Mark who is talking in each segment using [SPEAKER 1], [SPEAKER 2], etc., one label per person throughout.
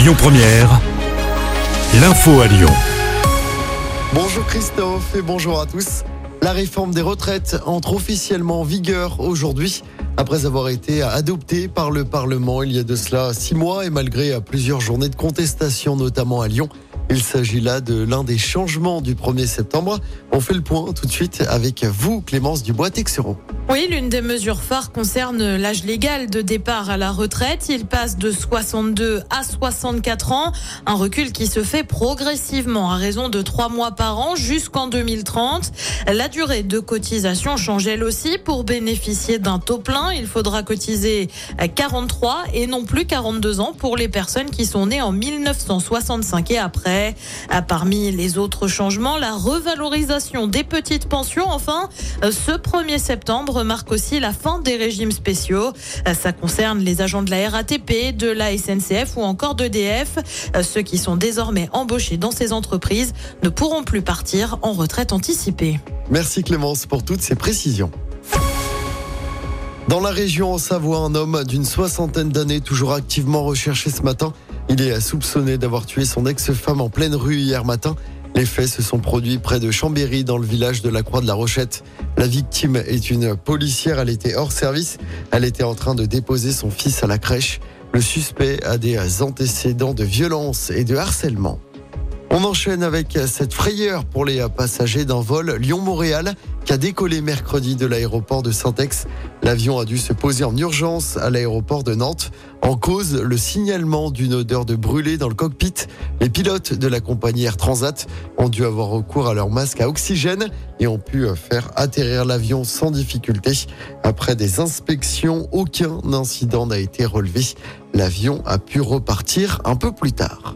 [SPEAKER 1] Lyon Première, l'info à Lyon.
[SPEAKER 2] Bonjour Christophe et bonjour à tous. La réforme des retraites entre officiellement en vigueur aujourd'hui. Après avoir été adoptée par le Parlement il y a de cela six mois et malgré plusieurs journées de contestation, notamment à Lyon, il s'agit là de l'un des changements du 1er septembre. On fait le point tout de suite avec vous, Clémence Dubois-Texereau.
[SPEAKER 3] Oui, l'une des mesures phares concerne l'âge légal de départ à la retraite. Il passe de 62 à 64 ans. Un recul qui se fait progressivement à raison de trois mois par an jusqu'en 2030. La durée de cotisation change elle aussi. Pour bénéficier d'un taux plein, il faudra cotiser 43 et non plus 42 ans pour les personnes qui sont nées en 1965 et après. Parmi les autres changements, la revalorisation des petites pensions. Enfin, ce 1er septembre, remarque aussi la fin des régimes spéciaux. Ça concerne les agents de la RATP, de la SNCF ou encore d'EDF. Ceux qui sont désormais embauchés dans ces entreprises ne pourront plus partir en retraite anticipée.
[SPEAKER 2] Merci Clémence pour toutes ces précisions. Dans la région en Savoie, un homme d'une soixantaine d'années, toujours activement recherché ce matin, il est soupçonné d'avoir tué son ex-femme en pleine rue hier matin. Les faits se sont produits près de Chambéry, dans le village de la Croix de la Rochette. La victime est une policière. Elle était hors service. Elle était en train de déposer son fils à la crèche. Le suspect a des antécédents de violence et de harcèlement. On enchaîne avec cette frayeur pour les passagers d'un vol Lyon-Montréal qui a décollé mercredi de l'aéroport de Saint-Ex. L'avion a dû se poser en urgence à l'aéroport de Nantes. En cause, le signalement d'une odeur de brûlé dans le cockpit. Les pilotes de la compagnie Air Transat ont dû avoir recours à leur masque à oxygène et ont pu faire atterrir l'avion sans difficulté. Après des inspections, aucun incident n'a été relevé. L'avion a pu repartir un peu plus tard.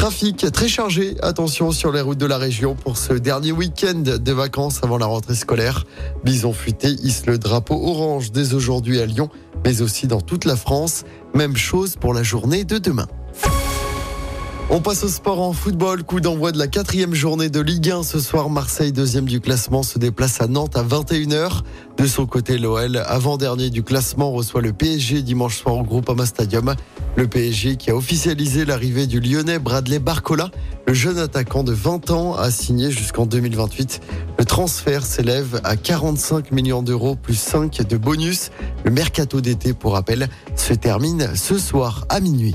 [SPEAKER 2] Trafic très chargé, attention sur les routes de la région pour ce dernier week-end de vacances avant la rentrée scolaire. Bison futé hisse le drapeau orange dès aujourd'hui à Lyon, mais aussi dans toute la France. Même chose pour la journée de demain. On passe au sport en football. Coup d'envoi de la quatrième journée de Ligue 1. Ce soir, Marseille, deuxième du classement, se déplace à Nantes à 21h. De son côté, l'OL, avant-dernier du classement, reçoit le PSG dimanche soir au Groupama Stadium. Le PSG qui a officialisé l'arrivée du Lyonnais Bradley Barcola. Le jeune attaquant de 20 ans a signé jusqu'en 2028. Le transfert s'élève à 45 millions d'euros plus 5 de bonus. Le mercato d'été, pour rappel, se termine ce soir à minuit.